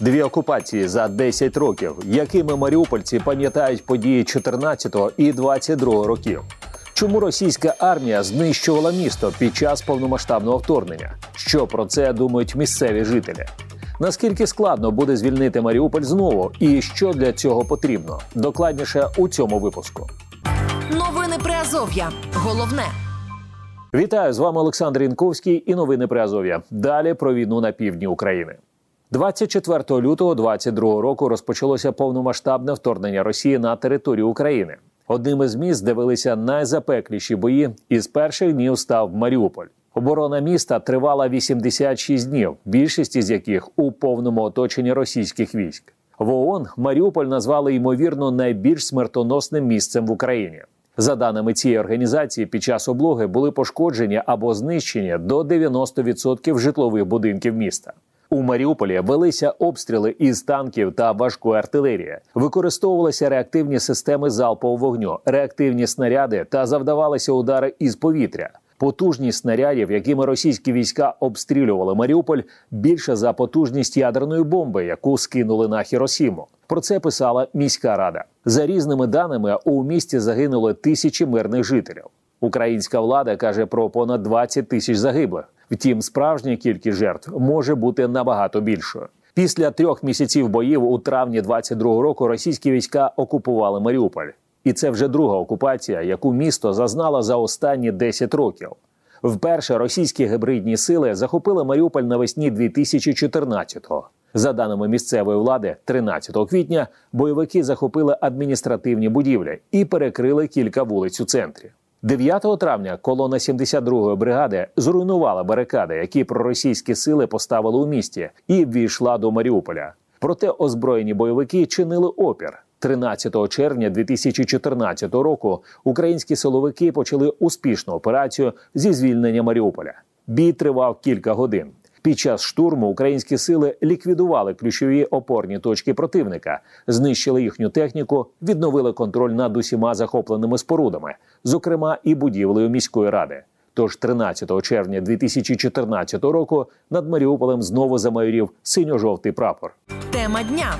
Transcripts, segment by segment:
Дві окупації за 10 років, якими маріупольці пам'ятають події 14 і 22 років. Чому російська армія знищувала місто під час повномасштабного вторгнення? Що про це думають місцеві жителі? Наскільки складно буде звільнити Маріуполь знову, і що для цього потрібно? Докладніше у цьому випуску. Новини Приазов'я. Головне. Вітаю з вами Олександр Інковський і новини Приазов'я. Далі про війну на півдні України. 24 лютого 2022 року розпочалося повномасштабне вторгнення Росії на територію України. Одним із міст, де велися найзапекліші бої, із перших днів став Маріуполь. Оборона міста тривала 86 днів, більшість із яких у повному оточенні російських військ. В ООН Маріуполь назвали ймовірно найбільш смертоносним місцем в Україні. За даними цієї організації, під час облоги були пошкоджені або знищені до 90% житлових будинків міста. У Маріуполі велися обстріли із танків та важкої артилерії. Використовувалися реактивні системи залпового вогню, реактивні снаряди та завдавалися удари із повітря. Потужність снарядів, якими російські війська обстрілювали Маріуполь, більше за потужність ядерної бомби, яку скинули на Хіросіму. Про це писала міська рада. За різними даними у місті загинули тисячі мирних жителів. Українська влада каже про понад 20 тисяч загиблих. Втім, справжня кількість жертв може бути набагато більшою. Після трьох місяців боїв у травні 22-го року російські війська окупували Маріуполь, і це вже друга окупація, яку місто зазнало за останні 10 років. Вперше російські гибридні сили захопили Маріуполь навесні 2014-го. За даними місцевої влади, 13 квітня бойовики захопили адміністративні будівлі і перекрили кілька вулиць у центрі. 9 травня колона 72-ї бригади зруйнувала барикади, які проросійські сили поставили у місті, і ввійшла до Маріуполя. Проте озброєні бойовики чинили опір. 13 червня 2014 року українські силовики почали успішну операцію зі звільнення Маріуполя. Бій тривав кілька годин. Під час штурму українські сили ліквідували ключові опорні точки противника, знищили їхню техніку, відновили контроль над усіма захопленими спорудами, зокрема і будівлею міської ради. Тож 13 червня 2014 року над Маріуполем знову замайорів синьо-жовтий прапор. Тема дня.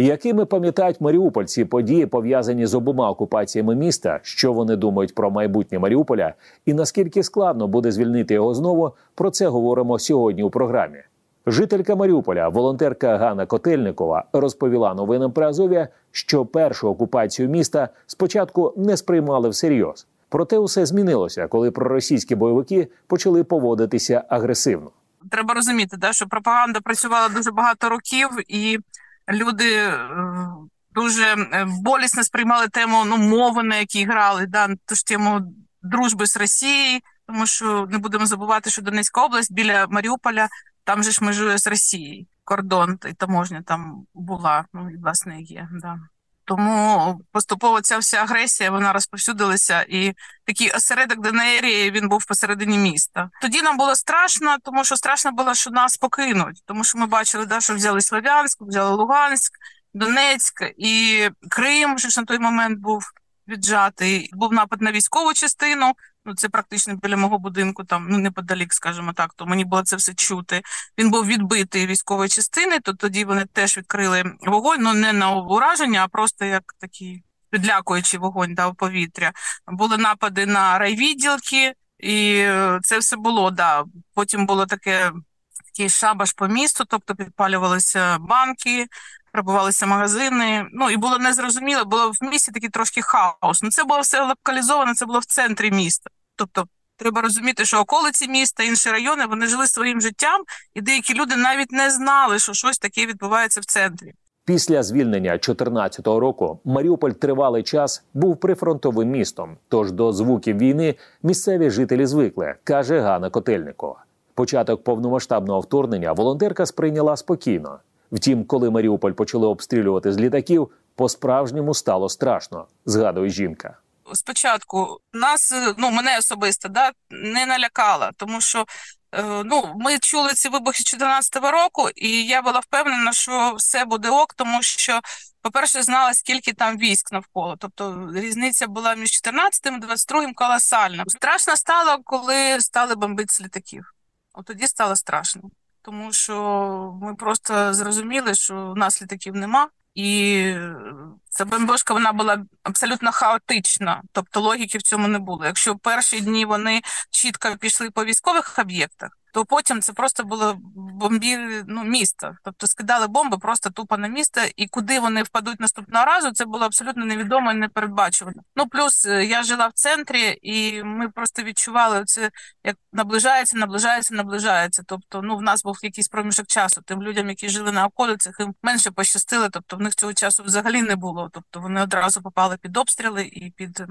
Якими пам'ятають маріупольці події пов'язані з обома окупаціями міста, що вони думають про майбутнє Маріуполя, і наскільки складно буде звільнити його знову? Про це говоримо сьогодні у програмі. Жителька Маріуполя, волонтерка Ганна Котельникова, розповіла новинам при Азові, що першу окупацію міста спочатку не сприймали всерйоз. Проте усе змінилося, коли проросійські бойовики почали поводитися агресивно. Треба розуміти, да, що пропаганда працювала дуже багато років і люди е, дуже е, болісно сприймали тему ну, мови, на якій грали, да, тож тему дружби з Росією, тому що не будемо забувати, що Донецька область біля Маріуполя, там же ж межує з Росією. Кордон і таможня там була, ну і власне є. Да. Тому поступово ця вся агресія вона розповсюдилася, і такий осередок Денерії він був посередині міста. Тоді нам було страшно, тому що страшно було, що нас покинуть, тому що ми бачили, да, що взяли Слов'янськ, взяли Луганськ, Донецьк і Крим. Вже ж на той момент був віджатий. Був напад на військову частину. Ну, це практично біля мого будинку, там ну неподалік, скажімо так. То мені було це все чути. Він був відбитий військової частини. То тоді вони теж відкрили вогонь. Ну не на ураження, а просто як такий підлякуючий вогонь да, повітря. Були напади на райвідділки, і це все було. Да. Потім було таке такий шабаш по місту, тобто підпалювалися банки. Пробувалися магазини, ну і було незрозуміло, було в місті такий трошки хаос. Ну це було все локалізовано, це було в центрі міста. Тобто треба розуміти, що околиці міста, інші райони вони жили своїм життям, і деякі люди навіть не знали, що щось таке відбувається в центрі. Після звільнення 2014 року Маріуполь тривалий час був прифронтовим містом. Тож до звуків війни місцеві жителі звикли, каже Ганна Котельникова. Початок повномасштабного вторгнення волонтерка сприйняла спокійно. Втім, коли Маріуполь почали обстрілювати з літаків, по-справжньому стало страшно, згадує жінка. Спочатку нас, ну мене особисто, да не налякало, тому що ну ми чули ці вибухи 2014 року, і я була впевнена, що все буде ок, тому що, по-перше, знала, скільки там військ навколо. Тобто різниця була між 14 і 22 колосальна. Страшно стало, коли стали бомбити з літаків. От тоді стало страшно тому що ми просто зрозуміли, що у нас літаків нема, і ця бомбежка вона була абсолютно хаотична, тобто логіки в цьому не було. Якщо перші дні вони чітко пішли по військових об'єктах, то потім це просто було бомбі ну, міста. Тобто скидали бомби просто тупо на місто, і куди вони впадуть наступного разу, це було абсолютно невідомо і непередбачувано. Ну плюс е, я жила в центрі, і ми просто відчували це, як наближається, наближається, наближається. Тобто, ну в нас був якийсь проміжок часу. Тим людям, які жили на околицях, їм менше пощастили. Тобто в них цього часу взагалі не було. Тобто вони одразу попали під обстріли і під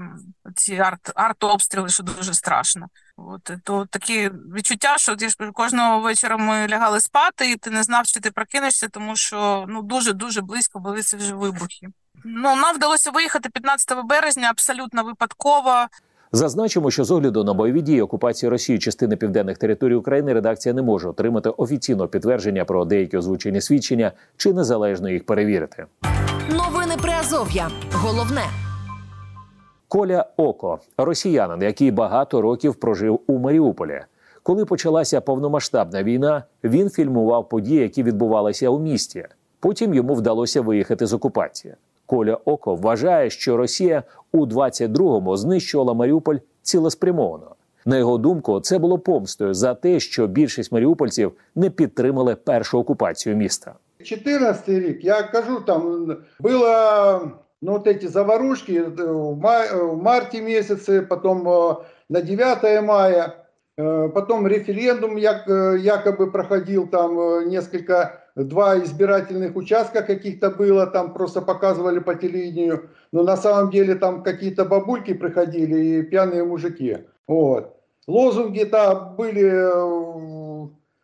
ці арт арт-обстріли, що дуже страшно. От то такі відчуття, що ти ж кожного вечора ми лягали спати, і ти не знав, чи ти прокинешся, тому що ну дуже дуже близько були ці вже вибухи. Ну нам вдалося виїхати 15 березня, абсолютно випадково. Зазначимо, що з огляду на бойові дії окупації Росії частини південних територій України редакція не може отримати офіційного підтвердження про деякі озвучені свідчення чи незалежно їх перевірити. Новини Приазов'я. Головне. Коля Око, росіянин, який багато років прожив у Маріуполі. Коли почалася повномасштабна війна, він фільмував події, які відбувалися у місті. Потім йому вдалося виїхати з окупації. Коля Око вважає, що Росія у 22-му знищувала Маріуполь цілеспрямовано. На його думку, це було помстою за те, що більшість маріупольців не підтримали першу окупацію міста. 14 рік, я кажу, там було ну, вот эти заварушки в, май, в марте месяце, потом на 9 мая, потом референдум якобы проходил, там несколько, два избирательных участка каких-то было, там просто показывали по телевидению, но на самом деле там какие-то бабульки приходили и пьяные мужики. Вот. Лозунги-то были,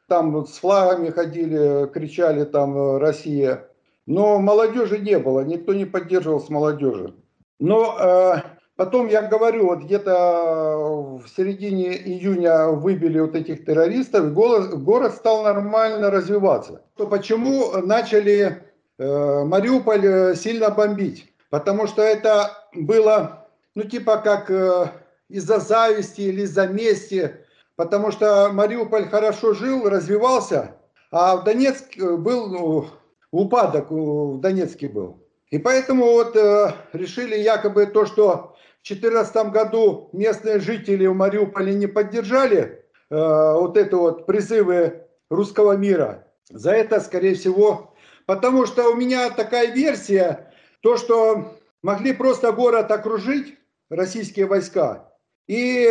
там с флагами ходили, кричали там «Россия». Но молодежи не было, никто не поддерживал с молодежи. Но э, потом, я говорю, вот где-то в середине июня выбили вот этих террористов, и город, стал нормально развиваться. То почему начали э, Мариуполь сильно бомбить? Потому что это было, ну типа как э, из-за зависти или из-за мести, потому что Мариуполь хорошо жил, развивался, а в Донецк был... Ну, упадок в Донецке был. И поэтому вот э, решили якобы то, что в 2014 году местные жители в Мариуполе не поддержали э, вот это вот призывы русского мира. За это, скорее всего, потому что у меня такая версия, то, что могли просто город окружить, российские войска, и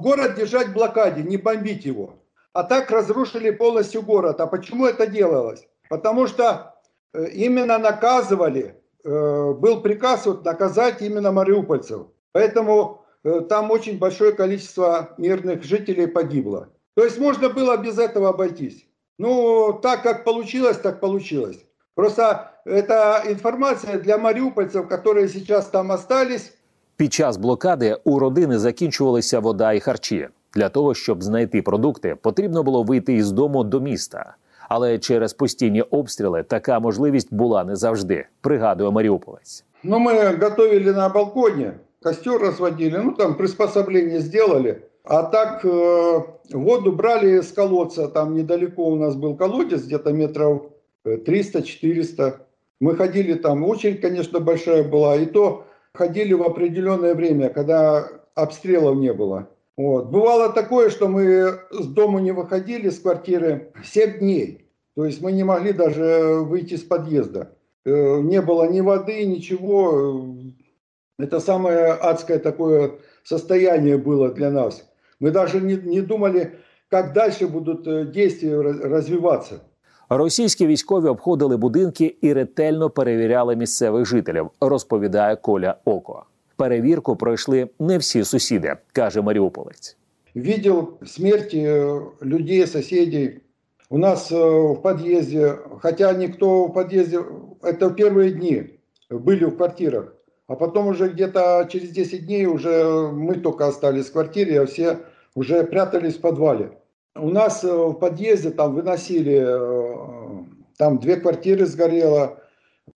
город держать в блокаде, не бомбить его. А так разрушили полностью город. А почему это делалось? Потому что именно наказывали, был приказ вот наказать именно мариупольцев. Поэтому там очень большое количество мирных жителей погибло. То есть можно было без этого обойтись. Ну, так как получилось, так получилось. Просто это информация для мариупольцев, которые сейчас там остались. Під час блокади у родини закінчувалися вода і харчі. Для того щоб знайти продукти, потрібно було вийти із дому до міста. Але через постійні обстріли така можливість була не завжди. Пригадує Маріуполець. Ну, ми готували на балконі, костер розводили, ну там приспособлення зробили. А так э, воду брали с колодца, там недалеко у нас был колодец, где-то метров 300-400. Мы ходили там, очередь, конечно, большая была, и то ходили в определенное время, когда обстрелов не было. Вот. Бывало такое, что мы с дома не выходили, с квартиры 7 дней. То есть мы не могли даже выйти с подъезда. Не было ни воды, ничего. Это самое адское такое состояние было для нас. Мы даже не, не думали, как дальше будут действия развиваться. Російські військові обходили будинки і ретельно перевіряли місцевих жителів, розповідає Коля Око. Перевірку пройшли не всі сусіди, каже Маріуполець. Видел смерти людей, соседей. У нас в подъезде, хотя никто в подъезде, это в первые дни были в квартирах. А потом уже где-то через 10 дней уже мы только остались в квартире, а все уже прятались в подвале. У нас в подъезде там выносили, там две квартиры сгорело.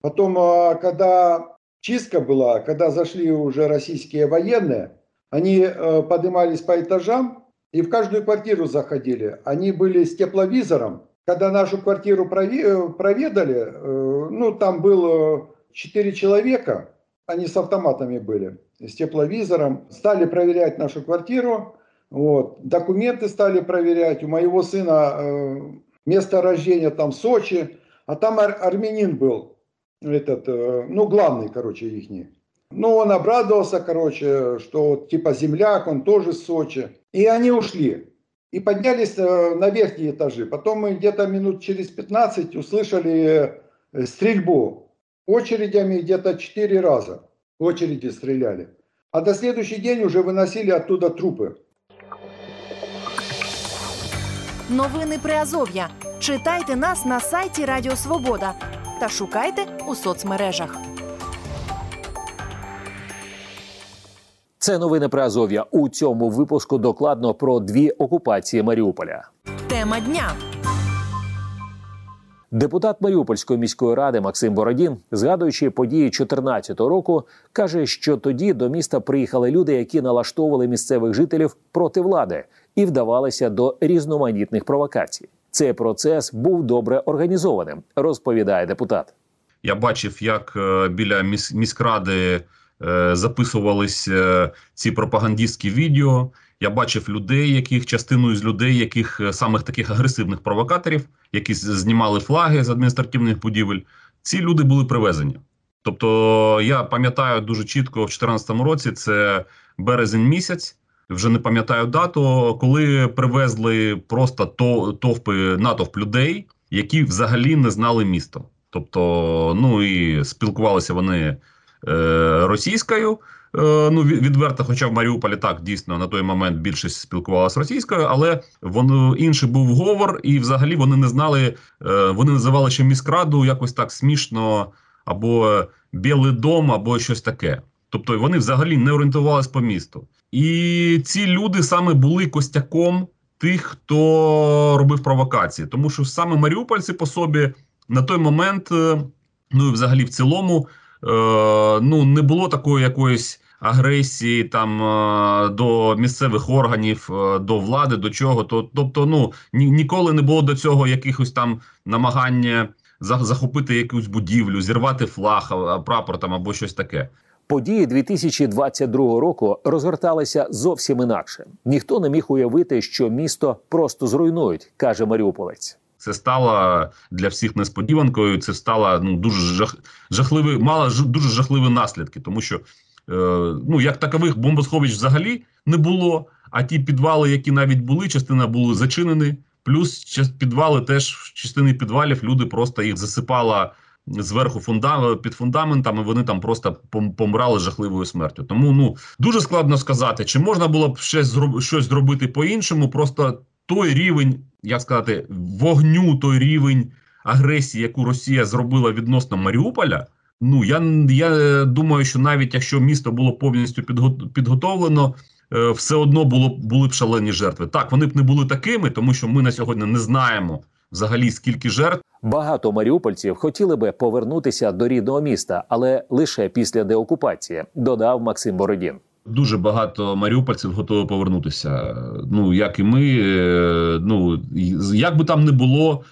Потом, когда чистка была, когда зашли уже российские военные, они поднимались по этажам и в каждую квартиру заходили. Они были с тепловизором, когда нашу квартиру проведали, ну, там было четыре человека, они с автоматами были, с тепловизором, стали проверять нашу квартиру, вот, документы стали проверять, у моего сына место рождения там Сочи, а там ар армянин был, этот, ну, главный, короче, ихний. Ну, он обрадовался, короче, что типа земляк, он тоже Сочи. И они ушли. И поднялись э, на верхние этажи. Потом мы где-то минут через 15 услышали э, стрельбу. Очередями где-то 4 раза. Очереди стреляли. А до следующий день уже выносили оттуда трупы. Новини Приазов'я. Читайте нас на сайті Радіо Свобода та шукайте у соцмережах. Це новини Приазов'я. У цьому випуску докладно про дві окупації Маріуполя. Тема дня. Депутат Маріупольської міської ради Максим Бородін, згадуючи події 2014 року, каже, що тоді до міста приїхали люди, які налаштовували місцевих жителів проти влади і вдавалися до різноманітних провокацій. Цей процес був добре організованим, розповідає депутат. Я бачив, як е, біля міськради Е, записувались ці пропагандистські відео. Я бачив людей, яких частиною з людей, яких е, самих таких агресивних провокаторів, які знімали флаги з адміністративних будівель. Ці люди були привезені. Тобто, я пам'ятаю дуже чітко в 2014 році це березень місяць. Вже не пам'ятаю дату, коли привезли просто товпи натовп людей, які взагалі не знали місто. Тобто, ну і спілкувалися вони Е, російською. Е, ну, відверто, хоча в Маріуполі так дійсно на той момент більшість спілкувалася російською, але воно інший був говор, і взагалі вони не знали. Е, вони називали ще міськраду якось так смішно, або Білий дом, або щось таке. Тобто вони взагалі не орієнтувалися по місту. І ці люди саме були костяком тих, хто робив провокації, тому що саме Маріупольці по собі на той момент, ну і взагалі в цілому. Е, ну не було такої якоїсь агресії там е, до місцевих органів, е, до влади, до чого. То тобто, ну ні, ніколи не було до цього якихось там намагання захопити якусь будівлю, зірвати флаг, прапор там або щось таке. Події 2022 року розгорталися зовсім інакше. Ніхто не міг уявити, що місто просто зруйнують, каже Маріуполець. Це стало для всіх несподіванкою. Це стало ну дуже жах, жахливий, мало дуже жахливі наслідки, тому що ну як такових бомбосховищ взагалі не було. А ті підвали, які навіть були, частина були зачинені. Плюс підвали теж частини підвалів люди просто їх засипала зверху фундамент під фундаментами. Вони там просто помирали жахливою смертю. Тому ну дуже складно сказати, чи можна було б щось щось зробити по іншому. Просто той рівень, як сказати, вогню, той рівень агресії, яку Росія зробила відносно Маріуполя. Ну я я думаю, що навіть якщо місто було повністю підготовлено, е, все одно було були б шалені жертви. Так вони б не були такими, тому що ми на сьогодні не знаємо взагалі скільки жертв. Багато маріупольців хотіли би повернутися до рідного міста, але лише після деокупації, додав Максим Бородін. Дуже багато маріупольців готові повернутися. Ну як і ми, е, ну як би там не було,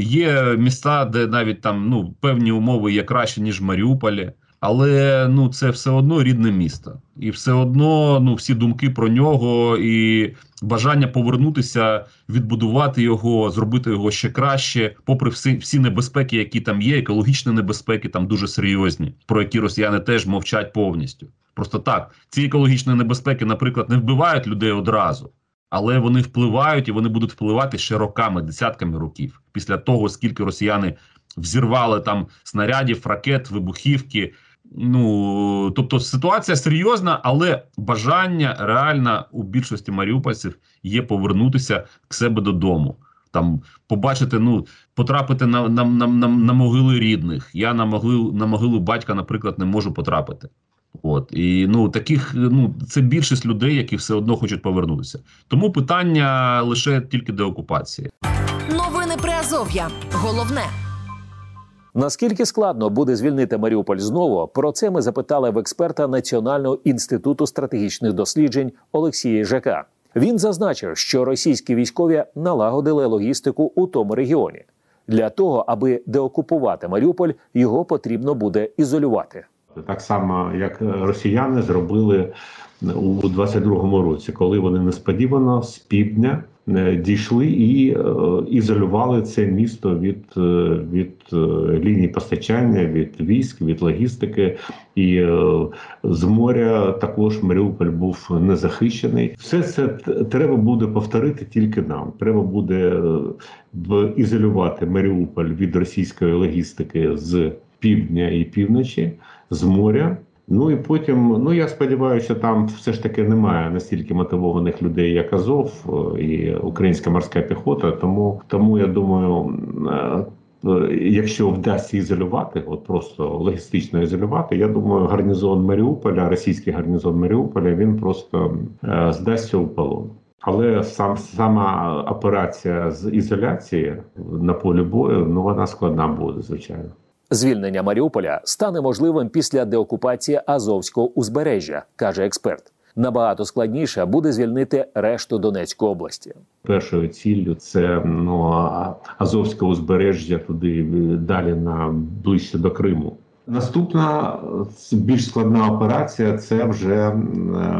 є міста, де навіть там ну певні умови є краще ніж в Маріуполі, але ну це все одно рідне місто, і все одно ну всі думки про нього і бажання повернутися, відбудувати його, зробити його ще краще, попри всі всі небезпеки, які там є, екологічні небезпеки, там дуже серйозні, про які росіяни теж мовчать повністю. Просто так. Ці екологічні небезпеки, наприклад, не вбивають людей одразу, але вони впливають і вони будуть впливати ще роками, десятками років після того, скільки росіяни взірвали там снарядів, ракет, вибухівки. Ну тобто ситуація серйозна, але бажання реально у більшості маріупольців є повернутися к себе додому. Там побачити, ну потрапити на на, на, на, могили рідних. Я на могилу на могилу батька, наприклад, не можу потрапити. От і ну таких ну це більшість людей, які все одно хочуть повернутися. Тому питання лише тільки деокупації. Новини Приазов'я. Головне. Наскільки складно буде звільнити Маріуполь знову? Про це ми запитали в експерта Національного інституту стратегічних досліджень Олексія Жака. Він зазначив, що російські військові налагодили логістику у тому регіоні. Для того аби деокупувати Маріуполь, його потрібно буде ізолювати. Так само, як росіяни зробили у 22-му році, коли вони несподівано з півдня е, дійшли і е, ізолювали це місто від, е, від е, лінії постачання, від військ, від логістики. І е, з моря також Маріуполь був незахищений. Все це треба буде повторити тільки нам. Треба буде е, ізолювати Маріуполь від російської логістики з півдня і півночі, з моря. Ну і потім, ну я сподіваюся, там все ж таки немає настільки мотивованих людей, як Азов е, і українська морська піхота. Тому, тому я думаю, е, е, якщо вдасться ізолювати, от просто логістично ізолювати, я думаю, гарнізон Маріуполя, російський гарнізон Маріуполя, він просто здасться у полон. Але сам сама операція з ізоляції на полі бою, ну вона складна буде, звичайно. Звільнення Маріуполя стане можливим після деокупації Азовського узбережжя, каже експерт. Набагато складніше буде звільнити решту Донецької області. Першою ціллю це ну Азовське узбережжя туди е, далі на ближче до Криму. Наступна е, більш складна операція це вже е,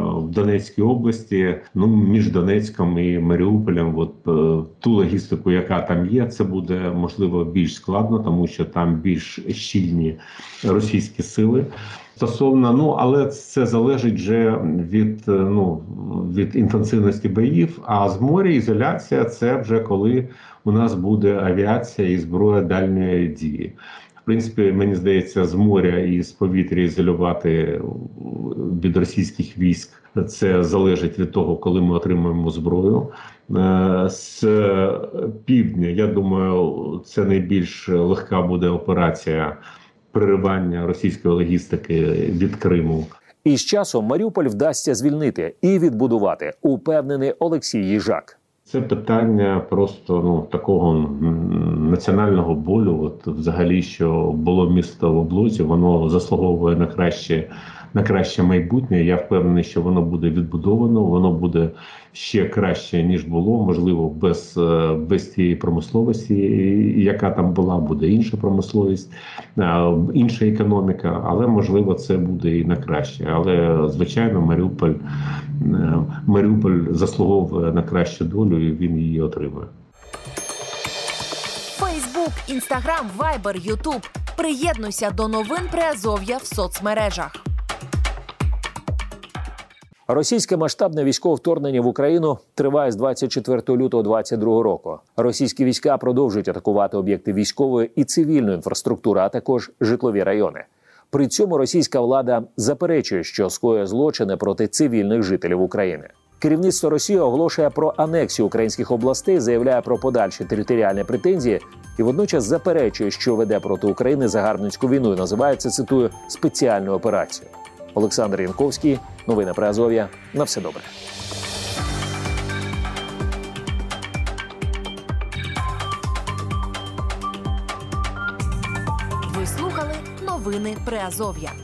в Донецькій області. Ну між Донецьком і Маріуполем. От е, ту логістику, яка там є, це буде можливо більш складно, тому що там більш щільні російські сили. Стосовно, ну але це залежить вже від ну від інтенсивності боїв. А з моря ізоляція це вже коли у нас буде авіація і зброя дальньої дії. Принципі, мені здається, з моря і з повітря ізолювати від російських військ це залежить від того, коли ми отримаємо зброю. Е, З півдня, я думаю, це найбільш легка буде операція переривання російської логістики від Криму. І з часом Маріуполь вдасться звільнити і відбудувати, упевнений Олексій Їжак. Це питання просто ну такого національного болю. От взагалі, що було місто в облозі, воно заслуговує на краще на краще майбутнє. Я впевнений, що воно буде відбудовано, воно буде ще краще ніж було. Можливо, без, е, без тієї промисловості, яка там була, буде інша промисловість, е, інша економіка, але можливо це буде і на краще. Але звичайно, Маріуполь е, Маріуполь заслуговує на кращу долю, і він її отримує. Фейсбук, Інстаграм, Вайбер, Ютуб. Приєднуйся до новин Приазов'я в соцмережах. Російське масштабне військове вторгнення в Україну триває з 24 лютого 2022 року. Російські війська продовжують атакувати об'єкти військової і цивільної інфраструктури, а також житлові райони. При цьому російська влада заперечує, що скоює злочини проти цивільних жителів України. Керівництво Росії оголошує про анексію українських областей, заявляє про подальші територіальні претензії і водночас заперечує, що веде проти України загарбницьку війну і називає це цитую спеціальну операцію. Олександр Янковський, новини про Азов'я. На все добре. Ви слухали новини Приазов'я.